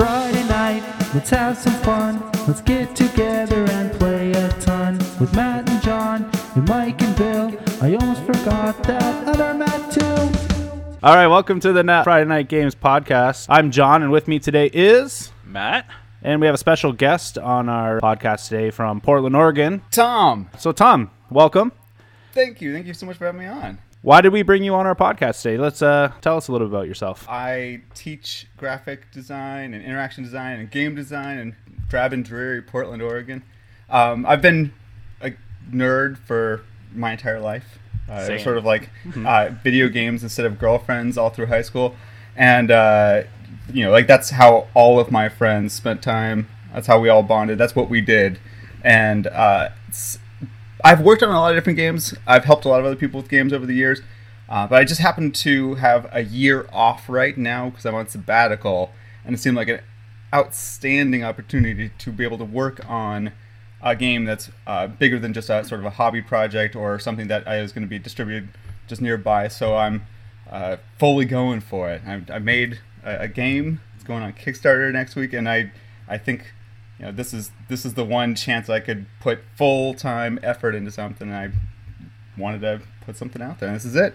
Friday night, let's have some fun. Let's get together and play a ton. With Matt and Jon, and Mike and Bill. I almost forgot that other Matt too. All right, welcome to the Nat Friday Night Games podcast. I'm Jon, and with me today is Matt? and we have a special guest on our podcast today from Portland, Oregon. Thom, So, Thom, welcome. thank you. Thank you so much for having me on. Why did we bring you on our podcast today? Let's uh, tell us a little bit about yourself. I teach graphic design and interaction design and game design in Drab and Dreary, Portland, Oregon. Um, I've been a nerd for my entire life. Uh, it was Same. sort of like uh, video games instead of girlfriends all through high school. And, uh, you know, like that's how all of my friends spent time. That's how we all bonded. That's what we did. And uh, I've worked on a lot of different games. I've helped a lot of other people with games over the years. Uh, but I just happen to have a year off right now because I'm on sabbatical, and it seemed like an outstanding opportunity to be able to work on a game that's uh, bigger than just a sort of a hobby project or something that is going to be distributed just nearby. So I'm uh, fully going for it. I, I made a, a game. It's going on Kickstarter next week, and I I think you know this is this is the one chance I could put full time effort into something. And I wanted to put something out there, and this is it.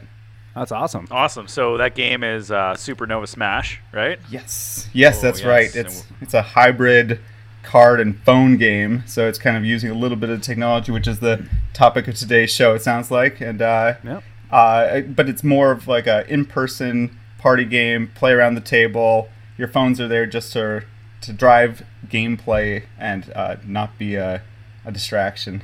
That's awesome. Awesome. So that game is uh, Supernova Smash, right? Yes, yes, Oh, that's yes. right. It's it's a hybrid card and phone game, so it's kind of using a little bit of technology, which is the topic of today's show. It sounds like, and uh, Yep. uh, but it's more of like a in-person party game. Play around the table. Your phones are there just to to drive gameplay and uh, not be a, a distraction.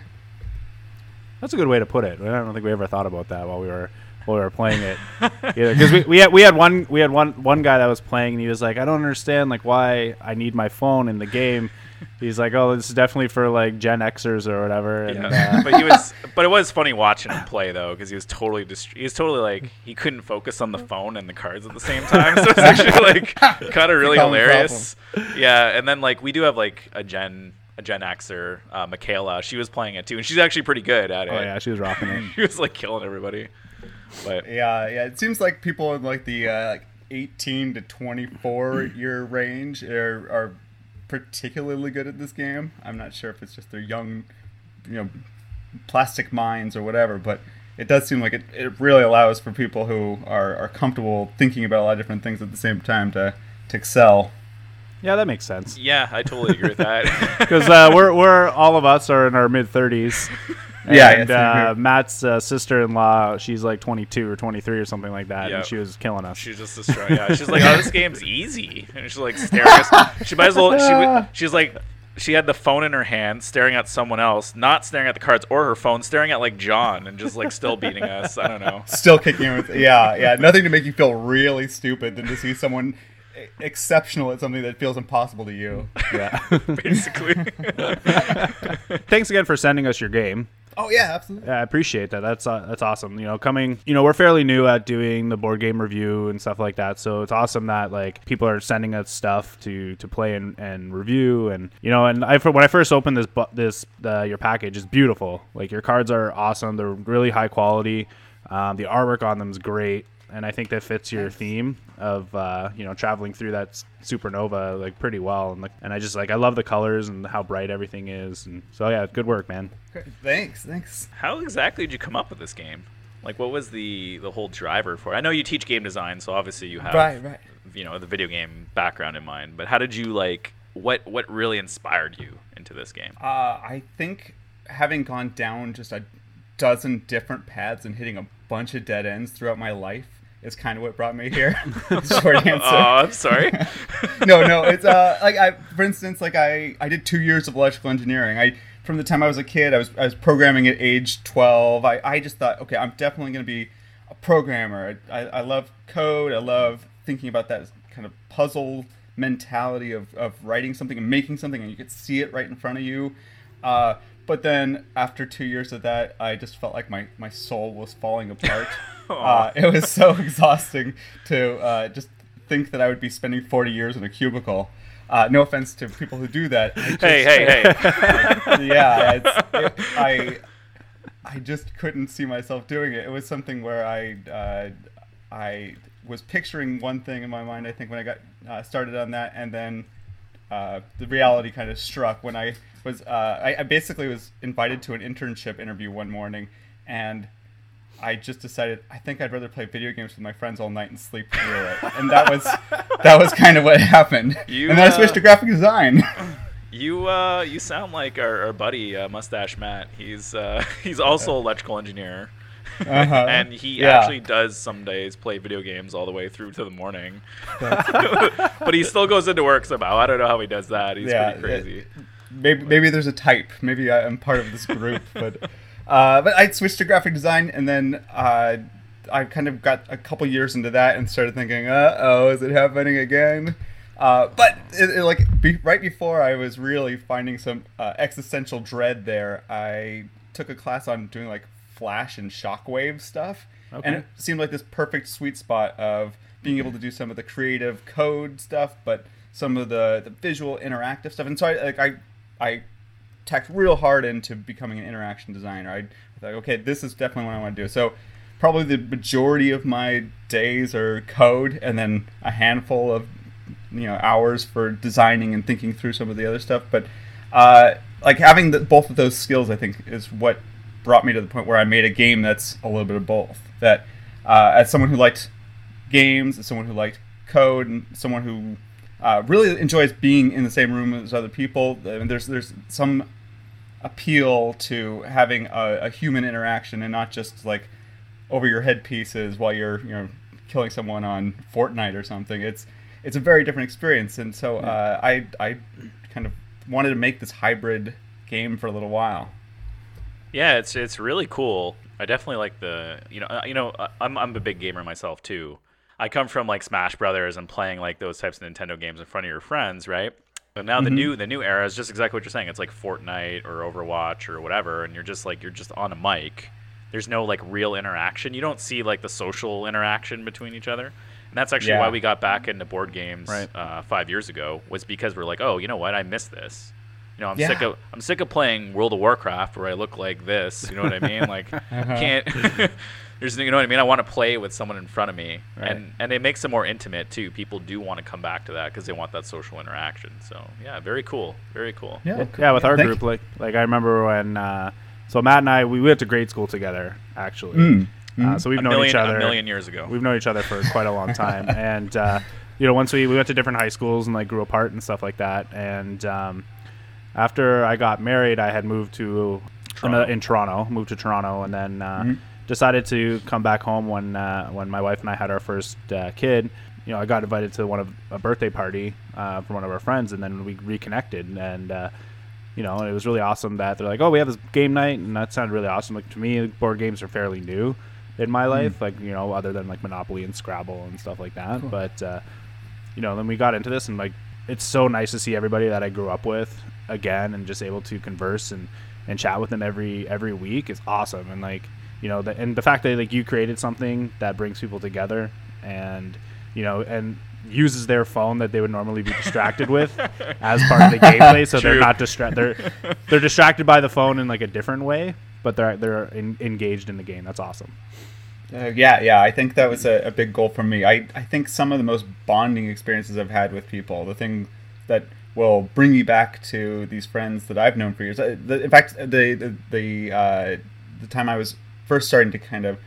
That's a good way to put it. I don't think we ever thought about that while we were while we were playing it. Because we, we had we had one we had one one guy that was playing and he was like, I don't understand like why I need my phone in the game. He's like, oh, this is definitely for like Gen Xers or whatever. And, Yeah. uh, but he was, but it was funny watching him play though, because he was totally, dist- he was totally like he couldn't focus on the phone and the cards at the same time. So it's actually like kind of really hilarious. Yeah, and then like we do have like a Gen, a Gen Xer, uh, Michaela. She was playing it too, and she's actually pretty good at it. oh yeah, she was rocking it. she was like killing everybody. But Yeah, yeah. It seems like people in like the uh, like 18 to 24 year range are, are particularly good at this game. I'm not sure if it's just their young, you know, plastic minds or whatever, but it does seem like it, it really allows for people who are, are comfortable thinking about a lot of different things at the same time to, to excel. Yeah, that makes sense. yeah, I totally agree with that. Because uh, we're we're all of us are in our mid thirties. Yeah, and yeah, same uh, here. Matt's uh, sister-in-law, she's like 22 or 23 or something like that, Yep. and she was killing us. She's just destroying. Yeah, she's like, "Oh, this game's easy," and she's like staring. At us. She might as well. She she's like, she had the phone in her hand, staring at someone else, not staring at the cards or her phone, staring at like Jon, and just like still beating us. I don't know. Still kicking with, yeah, yeah. Nothing to make you feel really stupid than to see someone e- exceptional at something that feels impossible to you. yeah. Basically, Thanks again for sending us your game. Oh, yeah, absolutely. Yeah, I appreciate that. That's uh, that's awesome. You know, coming, you know, we're fairly new at doing the board game review and stuff like that. So it's awesome that like people are sending us stuff to to play and, and review and you know, and I when I first opened this this uh, your package, it's beautiful. Like your cards are awesome. They're really high quality. Um, the artwork on them is great, and I think that fits your theme of uh, you know traveling through that supernova like pretty well. And like, and I just like I love the colors and how bright everything is. And so yeah, good work, man. Thanks, thanks. how exactly did you come up with this game? Like, what was the the whole driver for? it? I know you teach game design, so obviously you have Right, right. you know the video game background in mind. But how did you like? What what really inspired you into this game? Uh, I think having gone down just a dozen different paths and hitting a bunch of dead ends throughout my life is kind of what brought me here. Short answer. Oh, I'm sorry. no, no, it's uh like I for instance like I I did 2 years of electrical engineering. I from the time I was a kid, I was I was programming at age 12. I I just thought, okay, I'm definitely going to be a programmer. I, I love code. I love thinking about that kind of puzzle mentality of, of writing something and making something and you could see it right in front of you. Uh, but then after two years of that, I just felt like my, my soul was falling apart. uh, it was so exhausting to uh, just think that I would be spending 40 years in a cubicle. Uh, no offense to people who do that. Just- hey, hey, hey. yeah, it's, it, I I just couldn't see myself doing it. It was something where I uh, I was picturing one thing in my mind. I think when I got uh, started on that, and then uh, the reality kind of struck when I was uh, I, I basically was invited to an internship interview one morning, and I just decided I think I'd rather play video games with my friends all night and sleep through it, and that was that was kind of what happened. You, and then I uh, switched to graphic design. You uh, you sound like our, our buddy uh, Mustache Matt. He's uh, he's also electrical engineer, Uh-huh. and he Yeah. actually does some days play video games all the way through to the morning. but he still goes into work somehow. I don't know how he does that. He's Yeah, pretty crazy. maybe maybe there's a type. Maybe I'm part of this group, but uh, but I switched to graphic design, and then uh, I kind of got a couple years into that and started thinking, uh oh, is it happening again? Uh, but it, it, like be, right before I was really finding some uh, existential dread there, I took a class on doing like flash and shockwave stuff, and it seemed like this perfect sweet spot of being able to do some of the creative code stuff, but some of the, the visual interactive stuff. And so I like I I tacked real hard into becoming an interaction designer. I thought, okay, this is definitely what I want to do. So probably the majority of my days are code, and then a handful of you know hours for designing and thinking through some of the other stuff. But uh, like having the, both of those skills, I think, is what brought me to the point where I made a game that's a little bit of both. That uh, as someone who liked games, as someone who liked code, and someone who uh, really enjoys being in the same room as other people, there's there's some appeal to having a, a human interaction and not just like over your head pieces while you're you know killing someone on Fortnite or something. It's it's a very different experience, and so uh, I I kind of wanted to make this hybrid game for a little while. Yeah, it's it's really cool. I definitely like the you know uh, you know uh, I'm I'm a big gamer myself too. I come from like Smash Brothers and playing like those types of Nintendo games in front of your friends, right? But now the new the new era is just exactly what you're saying. It's like Fortnite or Overwatch or whatever, and you're just like you're just on a mic. There's no like real interaction. You don't see like the social interaction between each other. And that's actually Yeah. why we got back into board games Right. uh, five years ago. Was because we're like, oh, you know what? I miss this. You know, I'm Yeah. sick of I'm sick of playing World of Warcraft where I look like this. You know what I mean? Like, can't. There's, you know what I mean. I want to play with someone in front of me, Right. and and it makes it more intimate too. People do want to come back to that because they want that social interaction. So yeah, very cool, very cool. Yeah, yeah, with our Thank group, like like I remember when uh, so Matt and I we went to grade school together actually. Mm, Uh, so we've A known million, each other a million years ago. We've known each other for quite a long time, and uh, you know, once we we went to different high schools and like grew apart and stuff like that. And um, after I got married, I had moved to Toronto. in Toronto, moved to Toronto, and then uh, Mhm. decided to come back home when uh, when my wife and I had our first uh, kid. You know, I got invited to one of a birthday party uh, from one of our friends, and then we reconnected, and uh, you know, it was really awesome that they're like, "Oh, we have this game night," and that sounded really awesome. Like to me, board games are fairly new in my life, like you know, other than like Monopoly and Scrabble and stuff like that. But uh, you know, then we got into this, and like, it's so nice to see everybody that I grew up with again, and just able to converse and and chat with them every every week is awesome. And like, you know, the, and the fact that like you created something that brings people together, and you know, and uses their phone that they would normally be distracted with as part of the gameplay so they're not distracted they're they're distracted by the phone in like a different way but they're they're in, engaged in the game that's awesome Uh, yeah, yeah. I think that was a, a big goal for me. I, I think some of the most bonding experiences I've had with people, the thing that will bring me back to these friends that I've known for years. Uh, in fact, the the the, uh, the time I was first starting to kind of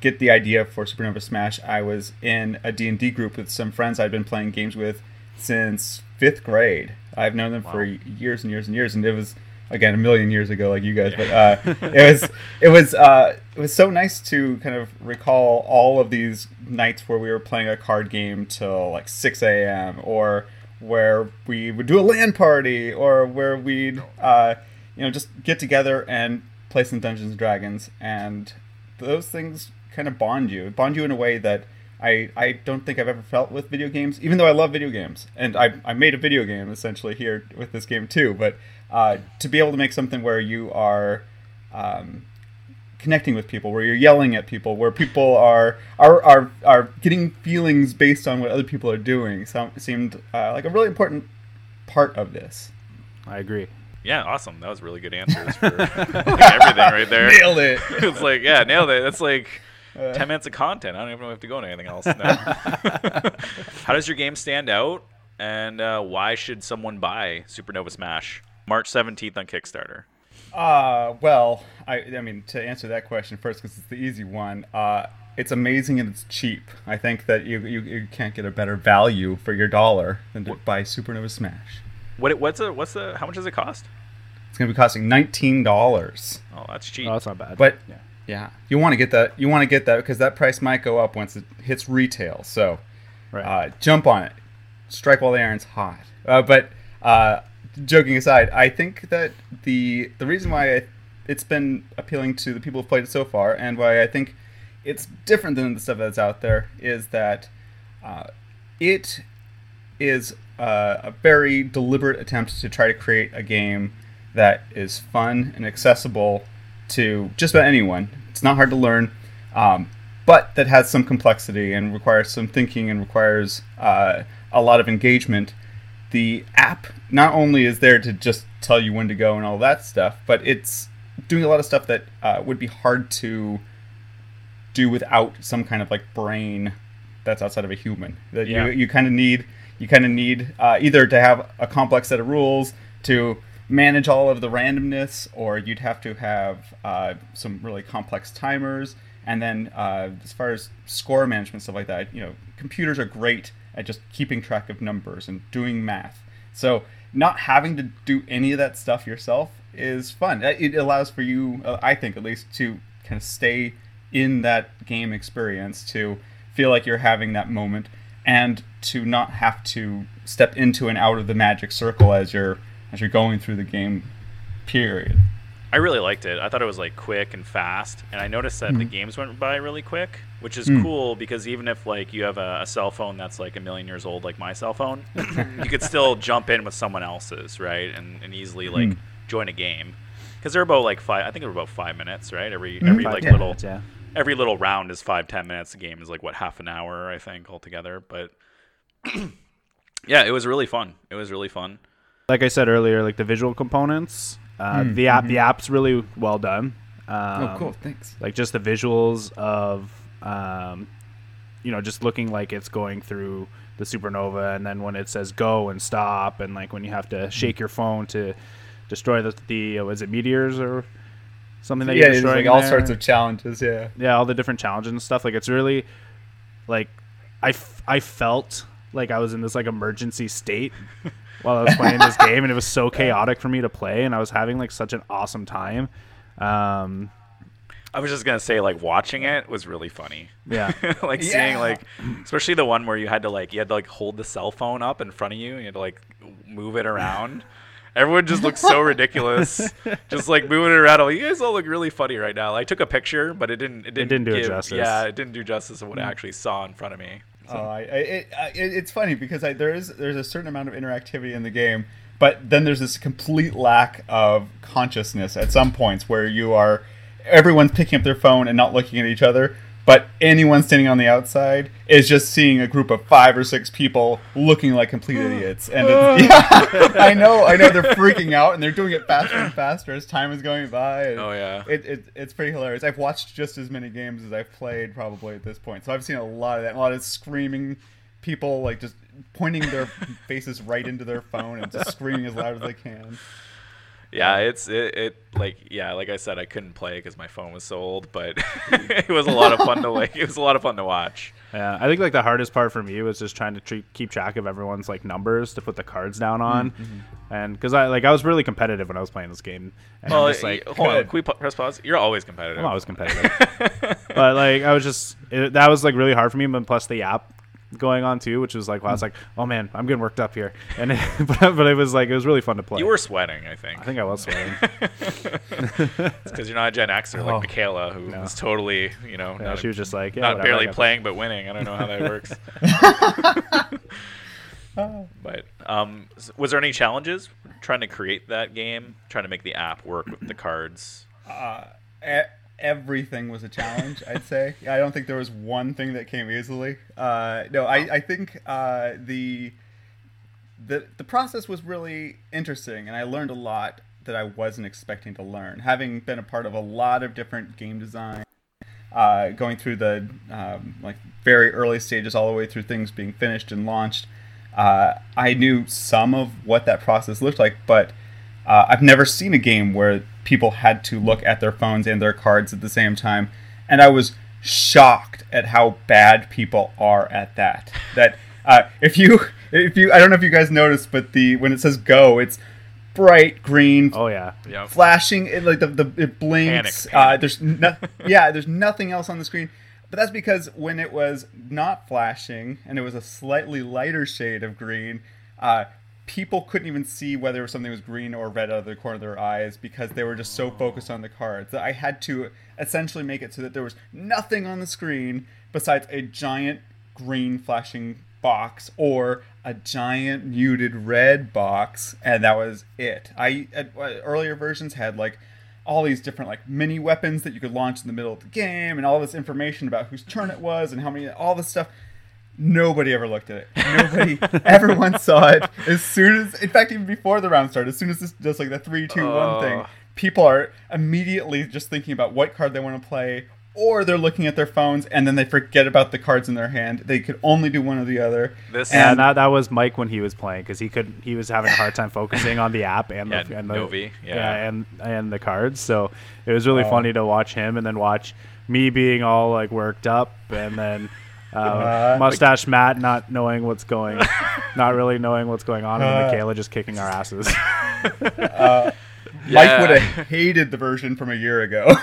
get the idea for Supernova Smash, I was in a D&D group with some friends I'd been playing games with since fifth grade. I've known them for years and years and years, and it was again a million years ago, like you guys. But uh, it was it was uh, it was so nice to kind of recall all of these nights where we were playing a card game till like six a.m. or where we would do a LAN party or where we'd uh, you know just get together and play some Dungeons and Dragons, and those things kind of bond you, bond you in a way that. I, I don't think I've ever felt with video games, even though I love video games. And I, I made a video game essentially here with this game too. But uh, to be able to make something where you are um, connecting with people, where you're yelling at people, where people are are, are, are getting feelings based on what other people are doing, so, seemed uh, like a really important part of this. i agree Yeah, awesome. That was really good answers for like, everything right there. Nailed it. it's like yeah, nailed it. That's like Uh, ten minutes of content. I don't even know if to go into anything else. now. How does your game stand out? and uh, why should someone buy Supernova Smash March 17th on Kickstarter? Uh, well, I, I mean, to answer that question first, because it's the easy one, uh, it's amazing and it's cheap. I think that you, you, you can't get a better value for your dollar than to buy Supernova Smash. What it- what's the what's the how much does it cost? It's going to be costing $19. Oh, that's cheap. Oh, that's not bad. But yeah. yeah, you want to get that. You want to get that because that price might go up once it hits retail. So Right. uh, jump on it, strike while the iron's hot. Uh, but uh, joking aside, I think that the the reason why it's been appealing to the people who've played it so far, and why I think it's different than the stuff that's out there, is that uh, it is uh, a very deliberate attempt to try to create a game that is fun and accessible to just about anyone. It's not hard to learn, um, but that has some complexity and requires some thinking and requires uh, a lot of engagement. The app not only is there to just tell you when to go and all that stuff, but it's doing a lot of stuff that uh, would be hard to do without some kind of like brain that's outside of a human. That Yeah. you you kind of need you kind of need uh, either to have a complex set of rules to manage all of the randomness, or you'd have to have uh, some really complex timers. And then uh, as far as score management stuff like that, you know, computers are great at just keeping track of numbers and doing math. So not having to do any of that stuff yourself is fun. Uh, It allows for you, uh, I think at least, to kind of stay in that game experience, to feel like you're having that moment, and to not have to step into and out of the magic circle as you're as you're going through the game. Period. I really liked it. I thought it was like quick and fast, and I noticed that the Mhm. games went by really quick, which is Mm. cool because even if like you have a, a cell phone that's like a million years old, like my cell phone, you could still jump in with someone else's, right, and, and easily like Mm. join a game. Because they're about like five. I think they're about five minutes, right? Every Mhm. every Five, like yeah. little yeah. every little round is five ten minutes. The game is like what half an hour, I think, altogether. But yeah, it was really fun. It was really fun. Like I said earlier, like the visual components, uh, Mm, the app, mhm. the app's really well done. Um, oh, cool. Thanks. Like just the visuals of, um, you know, just looking like it's going through the supernova, and then when it says go and stop, and like when you have to shake your phone to destroy the the was it meteors or something that yeah, you're destroying like all there? sorts of challenges. Yeah. yeah, all the different challenges and stuff. Like it's really like I, f- I felt like I was in this like emergency state while I was playing this game, and it was so chaotic for me to play, and I was having like such an awesome time. Um, I was just gonna say, like watching it was really funny. yeah, like seeing like, especially the one where you had to like you had to like hold the cell phone up in front of you and you had to like move it around. Everyone just looked so ridiculous, just like moving it around. I'm like, you guys all look really funny right now. I took a picture, but it didn't. It didn't, didn't do it justice. Yeah, it didn't do justice of what I mm. actually saw in front of me. Oh, I, I, it, I, it's funny because I, there is there's a certain amount of interactivity in the game, but then there's this complete lack of consciousness at some points where you are everyone's picking up their phone and not looking at each other, but anyone standing on the outside is just seeing a group of five or six people looking like complete idiots. And it's, yeah, I know, I know they're freaking out and they're doing it faster and faster as time is going by. and- Oh yeah. it, it, it's pretty hilarious. I've watched just as many games as I've played probably at this point, so I've seen a lot of that. A lot of screaming people, like just pointing their faces right into their phone and just screaming as loud as they can. Yeah, it's it, it like yeah, like I said, I couldn't play because my phone was so old, but it was a lot of fun to like. It was a lot of fun to watch. yeah. I think like the hardest part for me was just trying to treat, keep track of everyone's like numbers to put the cards down on, mm-hmm. and because I like I was really competitive when I was playing this game. And Well, just like hold on, can we press pause? You're always competitive. I'm always competitive. but like I was just it, that was like really hard for me. But plus the app going on too, which was like wow, I was like, oh man, I'm getting worked up here. And it, but, but it was like it was really fun to play. You were sweating, I think. I think I was sweating. because you're not a Gen Xer like Oh. Michaela, who No. was totally, you know, yeah, not, she was just like yeah, not whatever, barely playing but winning. I don't know how that works. but um, was there any challenges trying to create that game, trying to make the app work with the cards? Uh, everything was a challenge, I'd say. I don't think there was one thing that came easily. Uh, no, I, I think uh, the, the the process was really interesting, and I learned a lot that I wasn't expecting to learn. Having been a part of a lot of different game design, uh, going through the um, like very early stages all the way through things being finished and launched. uh, I knew some of what that process looked like, but uh, I've never seen a game where people had to look at their phones and their cards at the same time, and I was shocked at how bad people are at that. That uh, if you if you I don't know if you guys noticed, but the when it says go, it's bright green, Oh yeah. Yeah. flashing. It like the, the it blinks. Panic, Uh, there's no, yeah, there's nothing else on the screen. But that's because when it was not flashing and it was a slightly lighter shade of green, uh, people couldn't even see whether something was green or red out of the corner of their eyes because they were just so focused on the cards that I had to essentially make it so that there was nothing on the screen besides a giant green flashing box or a giant muted red box and that was it. I at, uh, earlier versions had like all these different like mini weapons that you could launch in the middle of the game and all this information about whose turn it was and how many all this stuff nobody ever looked at it nobody ever once saw it as soon as in fact even before the round started as soon as this does like the three two one thing Oh. people are immediately just thinking about what card they want to play or they're looking at their phones and then they forget about the cards in their hand they could only do one or the other This- Yeah, and and that, that was Mike when he was playing because he could he was having a hard time focusing on the app and the, and the Novi, yeah. and and the cards. So it was really Oh. funny to watch him and then watch me being all like worked up and then uh, Uh, mustache Matt not knowing what's going, not really knowing what's going on, and Uh. Michaela just kicking our asses. mike Yeah. would have hated the version from a year ago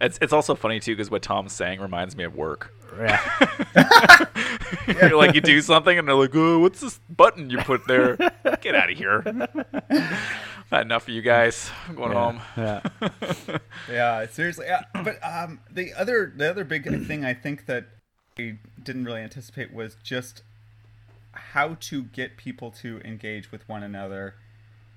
It's it's also funny too because what Thom's saying reminds me of work. yeah, You're like you do something and they're like, "Oh, what's this button you put there? Get out of here." Had enough of you guys. I'm going home. yeah. yeah seriously yeah, but um the other the other big thing i think that i didn't really anticipate was just how to get people to engage with one another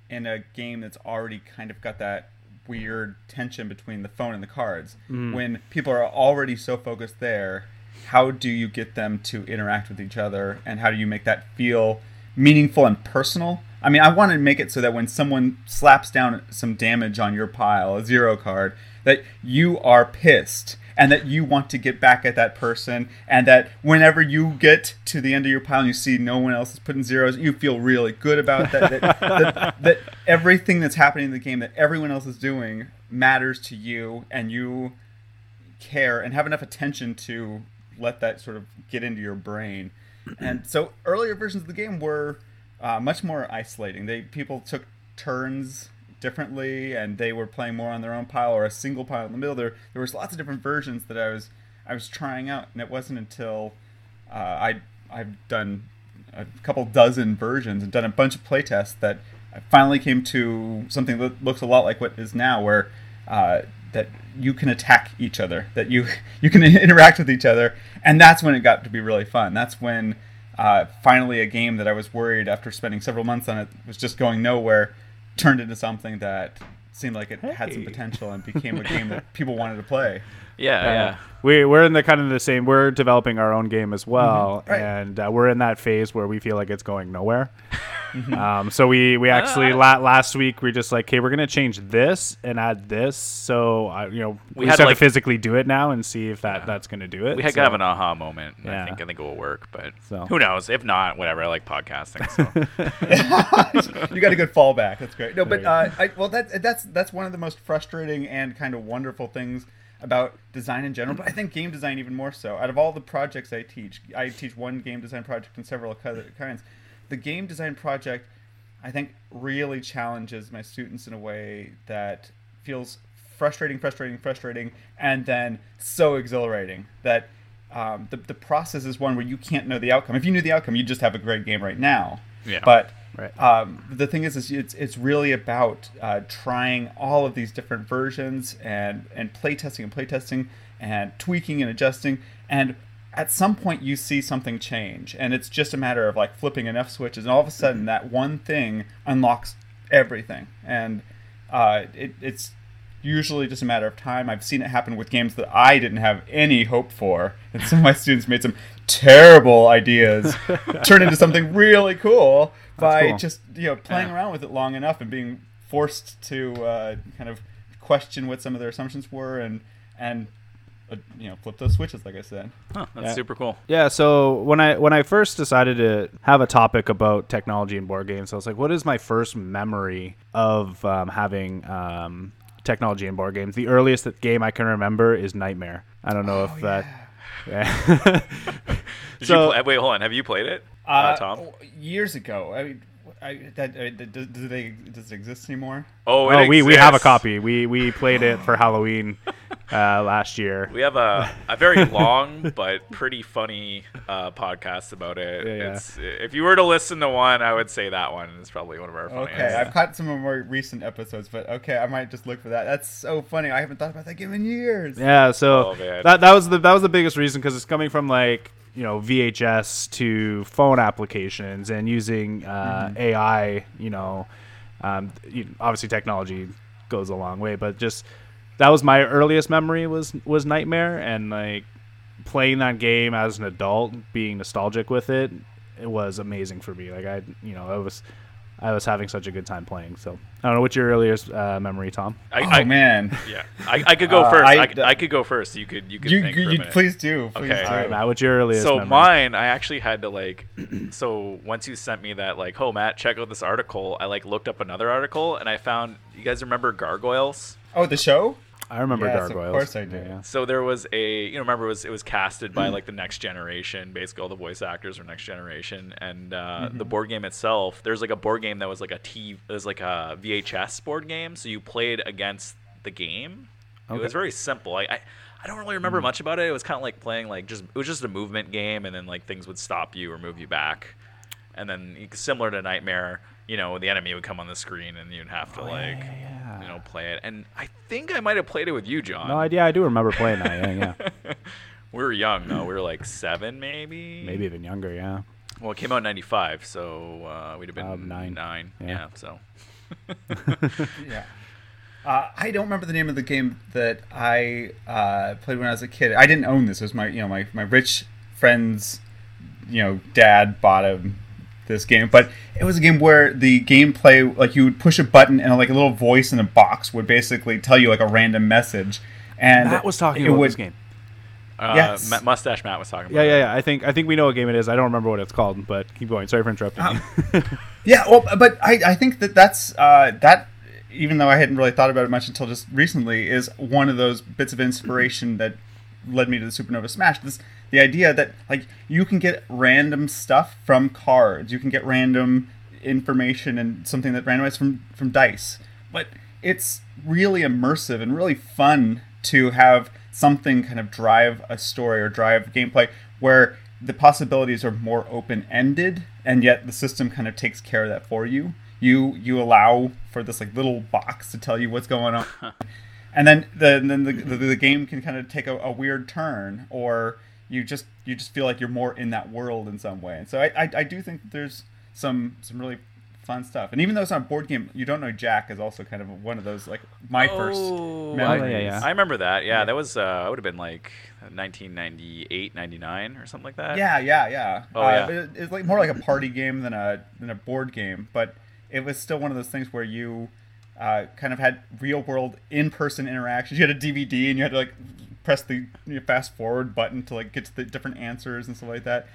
in a game that's already kind of got that weird tension between the phone and the cards. Mm. When people are already so focused there how do you get them to interact with each other? And how do you make that feel meaningful and personal? I mean i want to make it so that when someone slaps down some damage on your pile a zero card that you are pissed and that you want to get back at that person and that whenever you get to the end of your pile and you see no one else is putting zeros you feel really good about that that, that, that everything that's happening in the game that everyone else is doing matters to you and you care and have enough attention to let that sort of get into your brain. And so earlier versions of the game were uh, much more isolating. They people took turns differently and they were playing more on their own pile or a single pile in the middle. There there was lots of different versions that I was I was trying out and it wasn't until uh, I I've done a couple dozen versions and done a bunch of playtests that I finally came to something that looks a lot like what is now where uh, that you can attack each other that you you can interact with each other and that's when it got to be really fun. That's when uh, finally a game that I was worried after spending several months on it was just going nowhere turned into something that seemed like it had some potential and became a game that people wanted to play. Yeah, yeah. we we're in the kind of the same. We're developing our own game as well, Right. and uh, we're in that phase where we feel like it's going nowhere. um, so we we actually la- last week we are just like, okay, we're gonna change this and add this. So I, you know, we, We just had, have like- to physically do it now and see if that that's gonna do it. We had so, to have an aha moment. Yeah. I think I think it will work, but So. who knows? If not, whatever. I like podcasting. So you got a good fallback. That's great. No, but uh, I, well, that that's that's one of the most frustrating and kind of wonderful things about design in general. But I think game design even more so. Out of all the projects I teach, I teach one game design project and several other kinds. The game design project, I think, really challenges my students in a way that feels frustrating, frustrating, frustrating, and then so exhilarating that. Um, the, the process is one where you can't know the outcome. If you knew the outcome, you'd just have a great game right now. Yeah. But Right. um, the thing is, is it's it's really about uh, trying all of these different versions and and playtesting and playtesting and tweaking and adjusting and at some point you see something change and it's just a matter of like flipping enough switches and all of a sudden that one thing unlocks everything and uh, it, it's usually just a matter of time i've seen it happen with games that i didn't have any hope for and some of my students made some terrible ideas turn into something really cool by cool. just you know playing Yeah. around with it long enough and being forced to uh, kind of question what some of their assumptions were and and you know flip those switches, like I said. Huh, that's Yeah. super cool. Yeah, so when I when I first decided to have a topic about technology and board games, I was like, what is my first memory of um, having um, technology and board games? The earliest that game I can remember is Nightmare. I don't know if that. Yeah. Did So- you play, wait, hold on. Have you played it, uh, Uh, Thom? years ago, I mean, I, that, uh, does, do they does it exist anymore? Oh, oh, it we, we have a copy. We we played it for Halloween uh, last year. We have a, a very long but pretty funny uh, podcast about it. Yeah, yeah. It's, if you were to listen to one, I would say that one is probably one of our funniest. Okay, I've caught some of more recent episodes, but okay, I might just look for that. That's so funny. I haven't thought about that game in years. Yeah, so Oh, that that was the that was the biggest reason because it's coming from like you know VHS to phone applications and using uh, AI. You know, um, obviously technology goes a long way, but just that was my earliest memory was was Nightmare and like playing that game as an adult, being nostalgic with it. It was amazing for me. Like I, you know, I was. I was having such a good time playing. So I don't know what's your earliest uh, memory, Thom. I, Oh I, man, yeah, I, I could go Uh, first. I- I, I, could go first. You could you could you, think you, for a you please do. Please Okay. do. All right, Matt, what's your earliest? So memory? mine, I actually had to like. so once you sent me that, like, oh Matt, check out this article. I like looked up another article and I found. You guys remember gargoyles? Oh, the show? I remember Yes, of course I do. Yeah. So there was a, you know, remember it was it was casted by like the next generation. Basically, all the voice actors were next generation, and uh, the board game itself. There's like a board game that was like a T, it was like a VHS board game. So you played against the game. It was very simple. I, I I don't really remember much about it. It was kind of like playing like just it was just a movement game, and then like things would stop you or move you back, and then similar to Nightmare, you know, the enemy would come on the screen, and you'd have to like. yeah. You know, play it, and I think I might have played it with you, Jon. No idea. I do remember playing that. Yeah, yeah. We were young though. We were like seven, maybe. Maybe even younger. Yeah. Well, it came out in '95, so uh, we'd have been Um, nine. Nine. Yeah. Yeah. So. Yeah. Uh, I don't remember the name of the game that I uh, played when I was a kid. I didn't own this. It was my you know my, my rich friend's you know dad bought him this game, but it was a game where the gameplay like you would push a button and like a little voice in a box would basically tell you like a random message. And Matt was talking about would- this game. Uh, Yes. Ma- Mustache Matt was talking about. Yeah, yeah, yeah. I think I think we know what game it is. I don't remember what it's called, but keep going. Sorry for interrupting you. Yeah, well, but I, I think that that's uh, that. Even though I hadn't really thought about it much until just recently, is one of those bits of inspiration that led me to the Supernova Smash. This the idea that like you can get random stuff from cards, you can get random information and something that randomized from from dice, but it's really immersive and really fun to have something kind of drive a story or drive gameplay where the possibilities are more open-ended and yet the system kind of takes care of that for you. You you allow for this like little box to tell you what's going on. And then the then the, the, the game can kind of take a, a weird turn or you just you just feel like you're more in that world in some way and so i i, I do think there's some some really fun stuff and even though it's not a board game you don't know jack is also kind of one of those like my first Oh, memories. yeah, yeah. I remember that. Yeah, that was. Uh, I would have been like 1998, 99, or something like that. Yeah, yeah, yeah. Oh, uh, yeah. but It, it's like more like a party game than a than a board game, but it was still one of those things where you uh, kind of had real world in person interactions. You had a DVD and you had to like press the you know, fast forward button to like get to the different answers and stuff like that.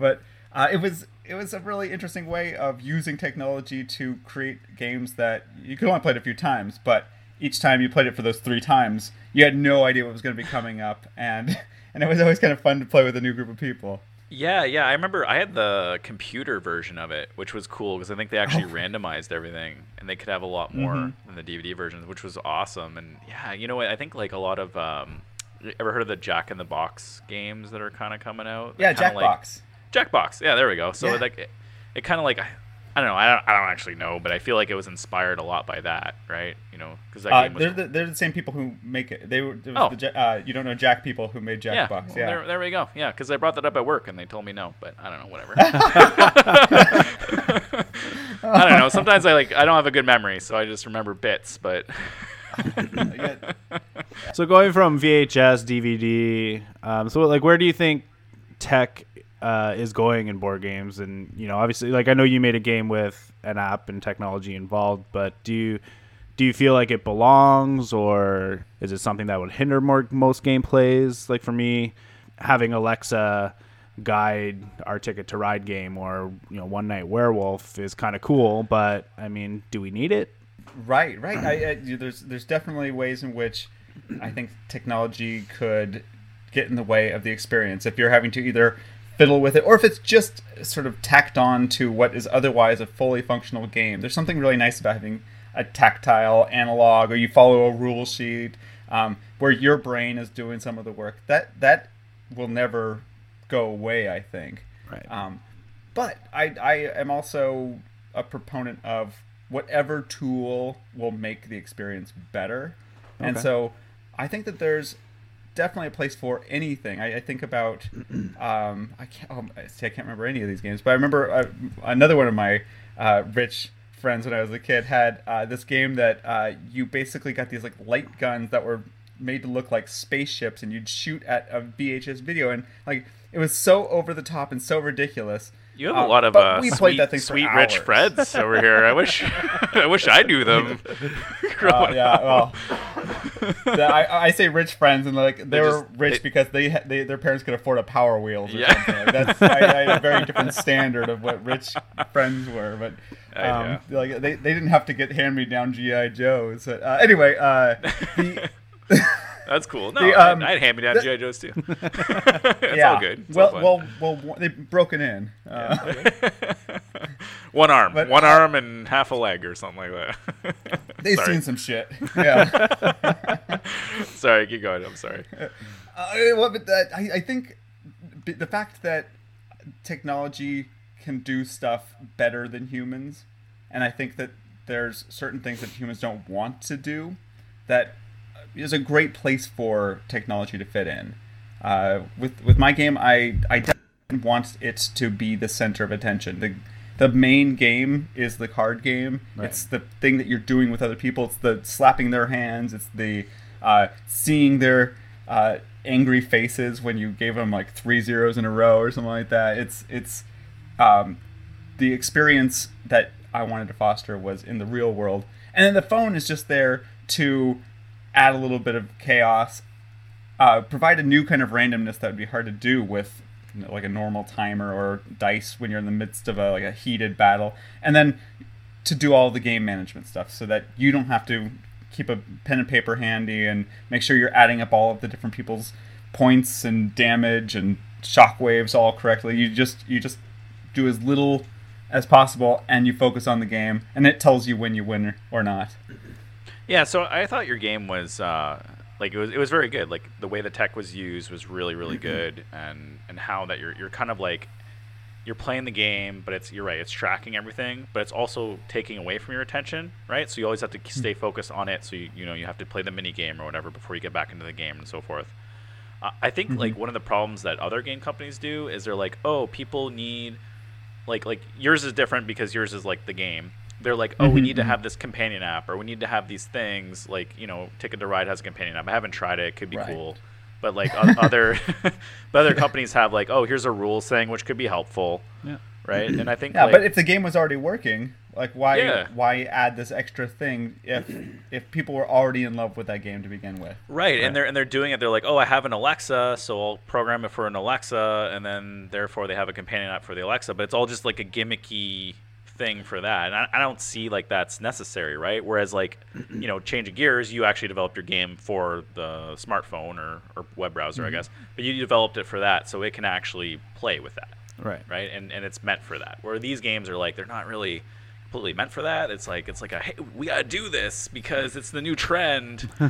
But uh, it was it was a really interesting way of using technology to create games that you could only play it a few times, but each time you played it for those three times, you had no idea what was going to be coming up, and and it was always kind of fun to play with a new group of people. Yeah, yeah. I remember I had the computer version of it, which was cool because I think they actually randomized everything, and they could have a lot more Mhm. than the DVD versions, which was awesome. And yeah, you know what? I think like a lot of um, ever heard of the Jack in the Box games that are kind of coming out? Yeah, They're kinda like- Jackbox. Jackbox. Yeah, there we go. So Yeah. like, it, it kind of like I, I don't know. I don't, I don't actually know, but I feel like it was inspired a lot by that, right? You know, because that Uh, game was. they're the, they're the same people who make it. They were Oh. the, uh, you don't know Jack people who made yeah, Jackbox. well, Yeah, There, there we go. Yeah, because I brought that up at work and they told me no, but I don't know, whatever. I don't know. Sometimes I like I don't have a good memory, so I just remember bits. But Yeah. So going from VHS, DVD, um, so like where do you think tech uh, is going in board games? And you know, obviously, like I know you made a game with an app and technology involved, but do you do you feel like it belongs, or is it something that would hinder more most gameplays? Like for me, having Alexa guide our ticket to ride game or you know one night werewolf is kind of cool but i mean do we need it Right, right. I, I, there's there's definitely ways in which I think technology could get in the way of the experience if you're having to either fiddle with it or if it's just sort of tacked on to what is otherwise a fully functional game. There's something really nice about having a tactile analog or you follow a rule sheet um, where your brain is doing some of the work. That that will never go away. I think. right Um, but I, I am also a proponent of whatever tool will make the experience better. And so I think that there's definitely a place for anything. I, I think about, um, I can't, oh, see, I can't remember any of these games, but I remember uh, another one of my uh, rich friends when I was a kid had uh, this game that uh, you basically got these like light guns that were made to look like spaceships, and you'd shoot at a VHS video, and like it was so over the top and so ridiculous. You have a lot of uh, we played that thing sweet rich. Freds over here. I wish, I wish I knew them. Uh, yeah, well, the, I, I say rich friends, and like they They were just- rich they- because they, they their parents could afford a Power Wheels or Yeah. something. Like, that's I, I had a very different standard of what rich friends were, but um, like they, they didn't have to get hand me down GI Joes. But, uh, anyway, uh, the, That's cool. No, The, I- um, I'd hand me down GI Joes too. it's yeah, all good. It's well, all well, well, they've broken in. Uh, one arm, but, one uh, arm, and half a leg, or something like that. they've sorry. seen some shit. Yeah. sorry, keep going. I'm sorry. Uh, well, but that, I, I think the fact that technology can do stuff better than humans, and I think that there's certain things that humans don't want to do, that is a great place for technology to fit in. Uh, with with my game, I I definitely want it to be the center of attention. The the main game is the card game. It's the thing that you're doing with other people. It's the slapping their hands. It's the uh, seeing their uh, angry faces when you gave them like three zeros in a row or something like that. It's it's um, the experience that I wanted to foster was in the real world, and then the phone is just there to add a little bit of chaos, uh, provide a new kind of randomness that would be hard to do with you know, like a normal timer or dice when you're in the midst of a like a heated battle, and then to do all the game management stuff so that you don't have to keep a pen and paper handy and make sure you're adding up all of the different people's points and damage and shockwaves all correctly. You just you just do as little as possible and you focus on the game and it tells you when you win or not. Yeah, so I thought your game was uh, like it was it was very good. Like the way the tech was used was really really good, and and how that you're you're kind of like you're playing the game, but it's you're right. It's tracking everything, but it's also taking away from your attention, right? So you always have to stay focused on it. So you you know you have to play the mini game or whatever before you get back into the game and so forth. Uh, I think like one of the problems that other game companies do is they're like, oh, people need like like yours is different because yours is like the game. They're like, oh, we mm-hmm, need to mm-hmm. have this companion app, or we need to have these things. Like you know, Ticket to Ride has a companion app. I haven't tried it; it could be Right. cool. But like other, but other companies have like, oh, here's a rules thing which could be helpful, Yeah. right? And I think Yeah, like, but if the game was already working, like why Yeah. why add this extra thing if if people were already in love with that game to begin with? Right, and they're and they're doing it. They're like, oh, I have an Alexa, so I'll program it for an Alexa, and then therefore they have a companion app for the Alexa. But it's all just like a gimmicky thing for that, and I, I don't see like that's necessary, right? Whereas like, you know, change of gears, you actually developed your game for the smartphone or, or web browser, I mm-hmm. guess, but you developed it for that, so it can actually play with that, Right. right? And and it's meant for that. Where these games are like, they're not really completely meant for that. It's like it's like a hey, we gotta do this because it's the new trend. we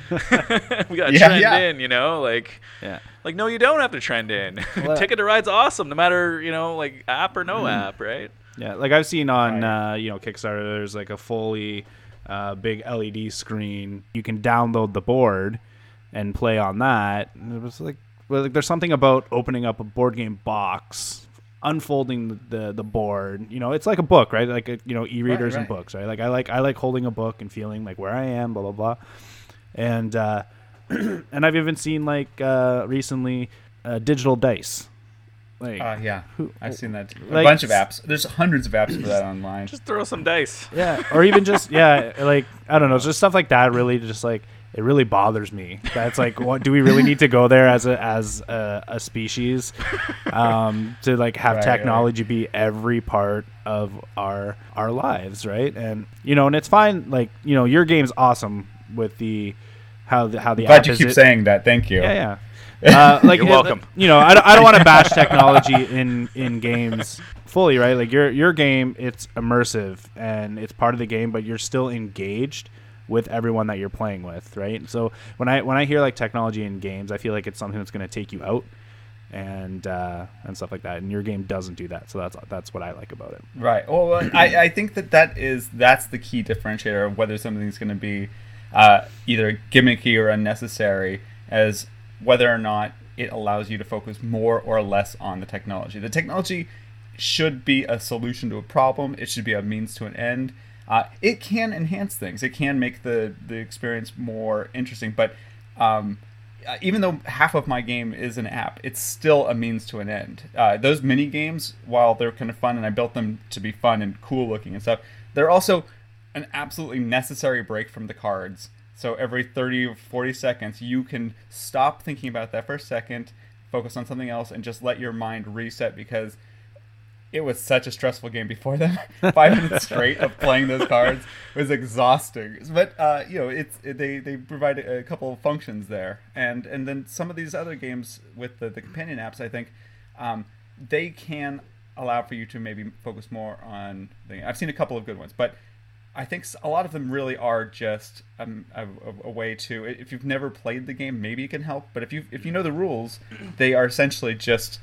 gotta Yeah, trend yeah. in, you know, like Yeah. like no, you don't have to trend in. Well- Ticket to Ride's awesome, no matter you know like app or no mm-hmm. app, right? Yeah, like I've seen on Right. uh, you know Kickstarter, there's like a fully uh, big LED screen. You can download the board and play on that. And it was like, well, like there's something about opening up a board game box, unfolding the, the, the board. You know, it's like a book, right? Like uh, you know, e-readers and right. books, right? Like I like I like holding a book and feeling like where I am, blah blah blah. And uh, and I've even seen like uh, recently uh, digital dice Like, Uh, yeah, Who- I've seen that. A like- bunch of apps. There's hundreds of apps for that online. Just throw some dice. yeah, or even just yeah, like I don't know, just stuff like that. Really, just like it really bothers me. That's like, what do we really need to go there as a as a, a species um, to like have Right, right. technology be every part of our our lives, right? And you know, and it's fine. Like you know, your game's awesome with the how the how the Glad app you is keep it- saying that. Thank you. Yeah, yeah. Uh, like You're it- welcome. You know, I, don't- I don't want to bash technology in in games fully, right? Like your your game, it's immersive and it's part of the game, but you're still engaged with everyone that you're playing with, right? So when I when I hear like technology in games, I feel like it's something that's going to take you out and uh, and stuff like that. And your game doesn't do that, so that's that's what I like about it. Right. Well, I, I think that that is that's the key differentiator of whether something's going to be uh, either gimmicky or unnecessary, as whether or not it allows you to focus more or less on the technology. The technology should be a solution to a problem. It should be a means to an end. Uh, it can enhance things. It can make the the experience more interesting, but um, uh, even though half of my game is an app, it's still a means to an end. Uh, those mini games, while they're kind of fun, and I built them to be fun and cool looking and stuff, they're also an absolutely necessary break from the cards. So every 30 or 40 seconds, you can stop thinking about that for a second, focus on something else, and just let your mind reset because it was such a stressful game before that. Five minutes straight of playing those cards was exhausting. But uh, you know, it's it, they they provide a couple of functions there, and and then some of these other games with the, the companion apps, I think, um, they can allow for you to maybe focus more on. The, I've seen a couple of good ones, but I think a lot of them really are just um, a, a, a way to. If you've never played the game, maybe it can help. But if you if you know the rules, they are essentially just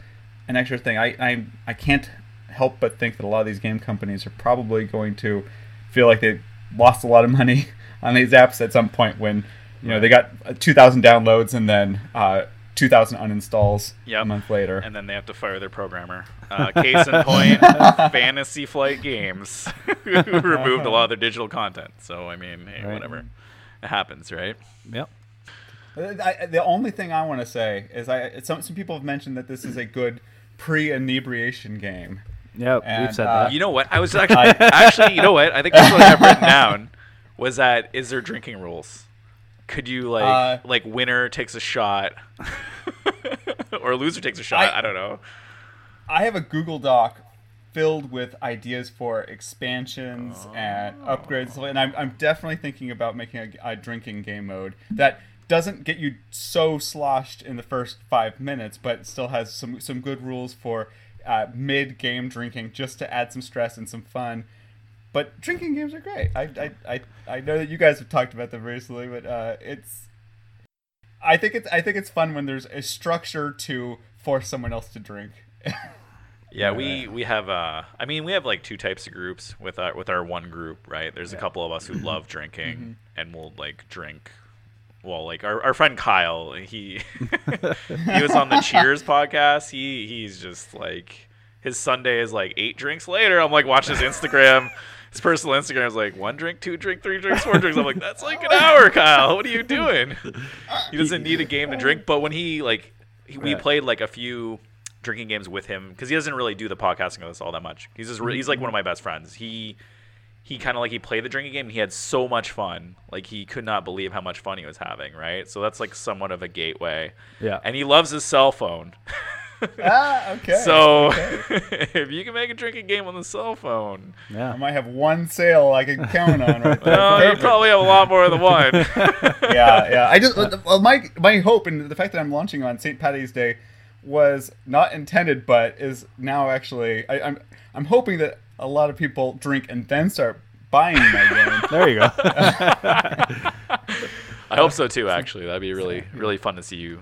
an extra thing. I I, I can't help but think that a lot of these game companies are probably going to feel like they lost a lot of money on these apps at some point when you know they got uh, 2,000 downloads and then uh, 2,000 uninstalls Yep. a month later. And then they have to fire their programmer. Uh, case in point, Fantasy Flight Games who removed a lot of their digital content. So I mean, hey, Right. whatever, it happens, right? Yep. I, the only thing I want to say is I some some people have mentioned that this is a good pre-inebriation game. Yep. And, we've said uh, that. You know what? I was actually, actually, you know what? I think that's what I have written down. Was that is there drinking rules? Could you like Uh, like winner takes a shot, or loser takes a shot? I- I, don't know. I have a Google Doc filled with ideas for expansions and upgrades, and I'm, I'm definitely thinking about making a, a drinking game mode that doesn't get you so sloshed in the first five minutes, but still has some some good rules for uh, mid game drinking, just to add some stress and some fun. But drinking games are great. I, I, I, I know that you guys have talked about them recently, but uh, it's I think it's I think it's fun when there's a structure to force someone else to drink. Yeah, we we have uh I mean we have like two types of groups with our with our one group, right? There's a couple of us who love drinking and will like drink well like our, our friend Kyle, he he was on the Cheers podcast. He he's just like his Sunday is like eight drinks later. I'm like watching his Instagram. His personal Instagram is like one drink, two drink, three drinks, four drinks. I'm like, that's like an hour, Kyle. What are you doing? He doesn't need a game to drink, but when he like he, we played like a few drinking games with him because he doesn't really do the podcasting of this all that much. He's just he's like one of my best friends. He he kind of like he played the drinking game. And he had so much fun. Like he could not believe how much fun he was having. Right. So that's like somewhat of a gateway. Yeah. And he loves his cell phone. ah, okay. so okay. if you can make a drinking game on the cell phone, I might have one sale I can count on right there. well, you probably have a lot more than one. yeah, yeah. I just well, my my hope and the fact that I'm launching on St. Patty's Day was not intended, but is now actually. I, I'm I'm hoping that a lot of people drink and then start buying my game. There you go. I hope so too. Actually, that'd be really really fun to see you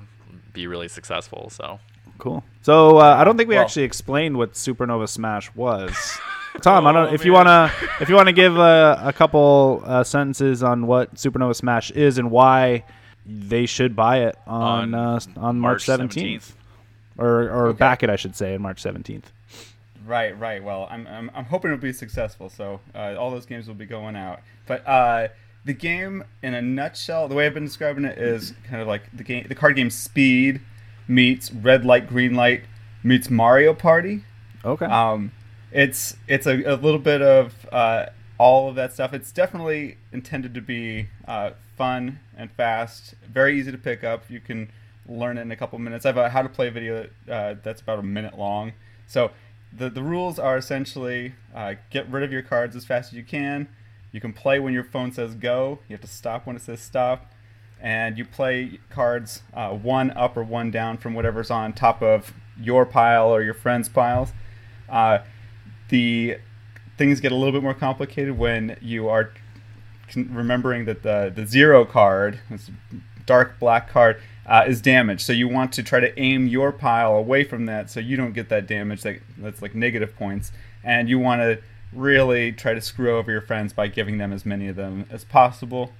be really successful. So. Cool. So uh, I don't think we Well- actually explained what Supernova Smash was. Thom, I don't. Oh, if you wanna, if you wanna give uh, a couple uh, sentences on what Supernova Smash is and why they should buy it on On uh, on March seventeenth, or or Okay. back it, I should say, on March seventeenth. Right, right. Well, I'm, I'm, I'm hoping it'll be successful. So uh, all those games will be going out. But uh, the game, in a nutshell, the way I've been describing it is kind of like the game, the card game Speed meets Red Light, Green Light meets Mario Party. Okay. Um, it's it's a, a little bit of uh, all of that stuff. It's definitely intended to be uh, fun and fast, very easy to pick up. You can learn it in a couple minutes. I have a how to play video uh, that's about a minute long. So the the rules are essentially uh, get rid of your cards as fast as you can. You can play when your phone says go. You have to stop when it says stop. And you play cards uh, one up or one down from whatever's on top of your pile or your friend's piles. Uh, the things get a little bit more complicated when you are remembering that the the zero card, this dark black card, uh, is damaged. So you want to try to aim your pile away from that, so you don't get that damage. That that's like negative points, and you want to really try to screw over your friends by giving them as many of them as possible.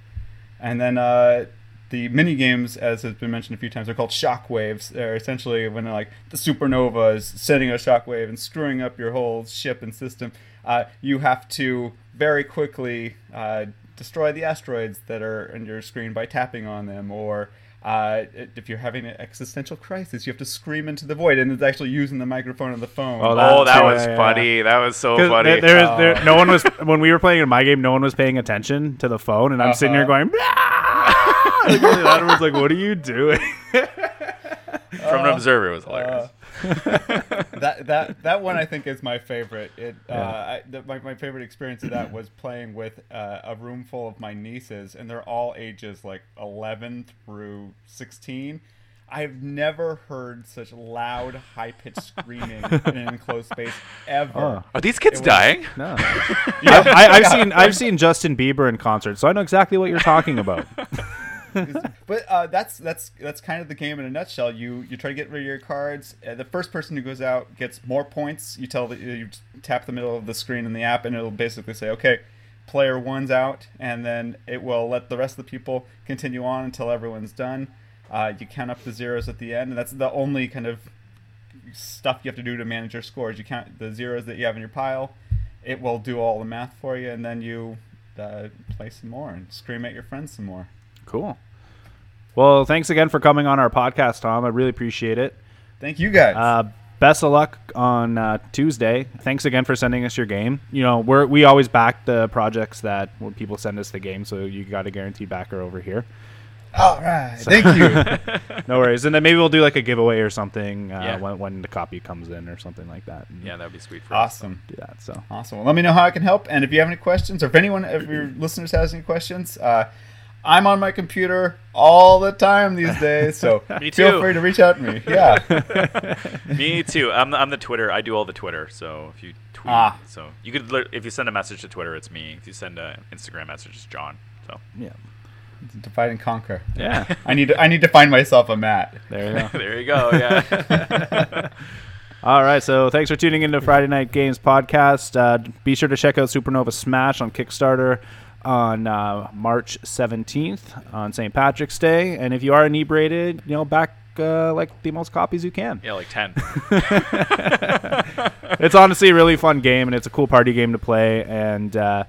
And then uh, the mini games, as has been mentioned a few times, are called shockwaves. They're essentially when like the supernova is sending a shockwave and screwing up your whole ship and system. Uh, you have to very quickly uh, destroy the asteroids that are in your screen by tapping on them, or uh, if you're having an existential crisis, you have to scream into the void, and it's actually using the microphone of the phone. Oh, Oh, that was yeah, yeah, funny. That was so funny. There, there is- there- no one was when we were playing in my game. No one was paying attention to the phone, and I'm sitting here Uh-huh. going. "Ah!" like, really loud, everyone's like, "What are you doing?" From an observer, it was hilarious. that that that one I think is my favorite. It uh, I, the, my my favorite experience of that was playing with uh, a room full of my nieces, and they're all ages like eleven through sixteen. I've never heard such loud, high pitched screaming in an enclosed space ever. Oh. Are these kids was- dying? No, I, I, I've seen I've seen Justin Bieber in concert, so I know exactly what you're talking about. but uh, that's that's that's kind of the game in a nutshell. You you try to get rid of your cards. Uh, the first person who goes out gets more points. You tell the, you tap the middle of the screen in the app, and it'll basically say, "Okay, player one's out," and then it will let the rest of the people continue on until everyone's done. Uh, you count up the zeros at the end, and that's the only kind of stuff you have to do to manage your scores. You count the zeros that you have in your pile. It will do all the math for you, and then you uh, play some more and scream at your friends some more. Cool. Well, thanks again for coming on our podcast, Thom. I really appreciate it. Thank you guys. Uh, best of luck on uh, Tuesday. Thanks again for sending us your game. You know, we're we always back the projects that when people send us the game, so you got a guaranteed backer over here. All right. Thank you. No worries. And then maybe we'll do like a giveaway or something uh, Yeah. when, when the copy comes in or something like that. and Yeah, that would be sweet for us. awesome. Do that. So Awesome. Well, let me know how I can help. And if you have any questions, or if anyone of your listeners has any questions, uh, I'm on my computer all the time these days. So Me feel free to reach out to me. Yeah. Me too. I'm the, I'm the Twitter. I do all the Twitter. So if you tweet, Ah. so you could if you send a message to Twitter, it's me. If you send an Instagram message, it's Jon. So yeah, Divide and conquer. yeah. I need to, I need to find myself a Matt. There you go. there you go. Yeah. All right, so thanks for tuning into Friday Night Games podcast. Uh, be sure to check out Supernova Smash on Kickstarter on uh, March 17th on St. Patrick's Day. And if you are inebriated, you know, back uh, like the most copies you can. yeah, like ten. It's honestly a really fun game, and it's a cool party game to play. And uh,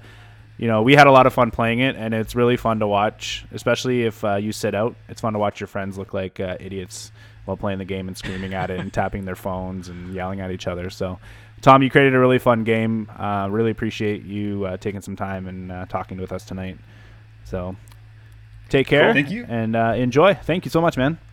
you know, we had a lot of fun playing it, and it's really fun to watch, especially if uh, you sit out. It's fun to watch your friends look like uh, idiots while playing the game and screaming at it and tapping their phones and yelling at each other. So, Thom, you created a really fun game. Uh, really appreciate you uh, taking some time and uh, talking with us tonight. So, take care. Thank you. and uh, enjoy. Thank you so much, man.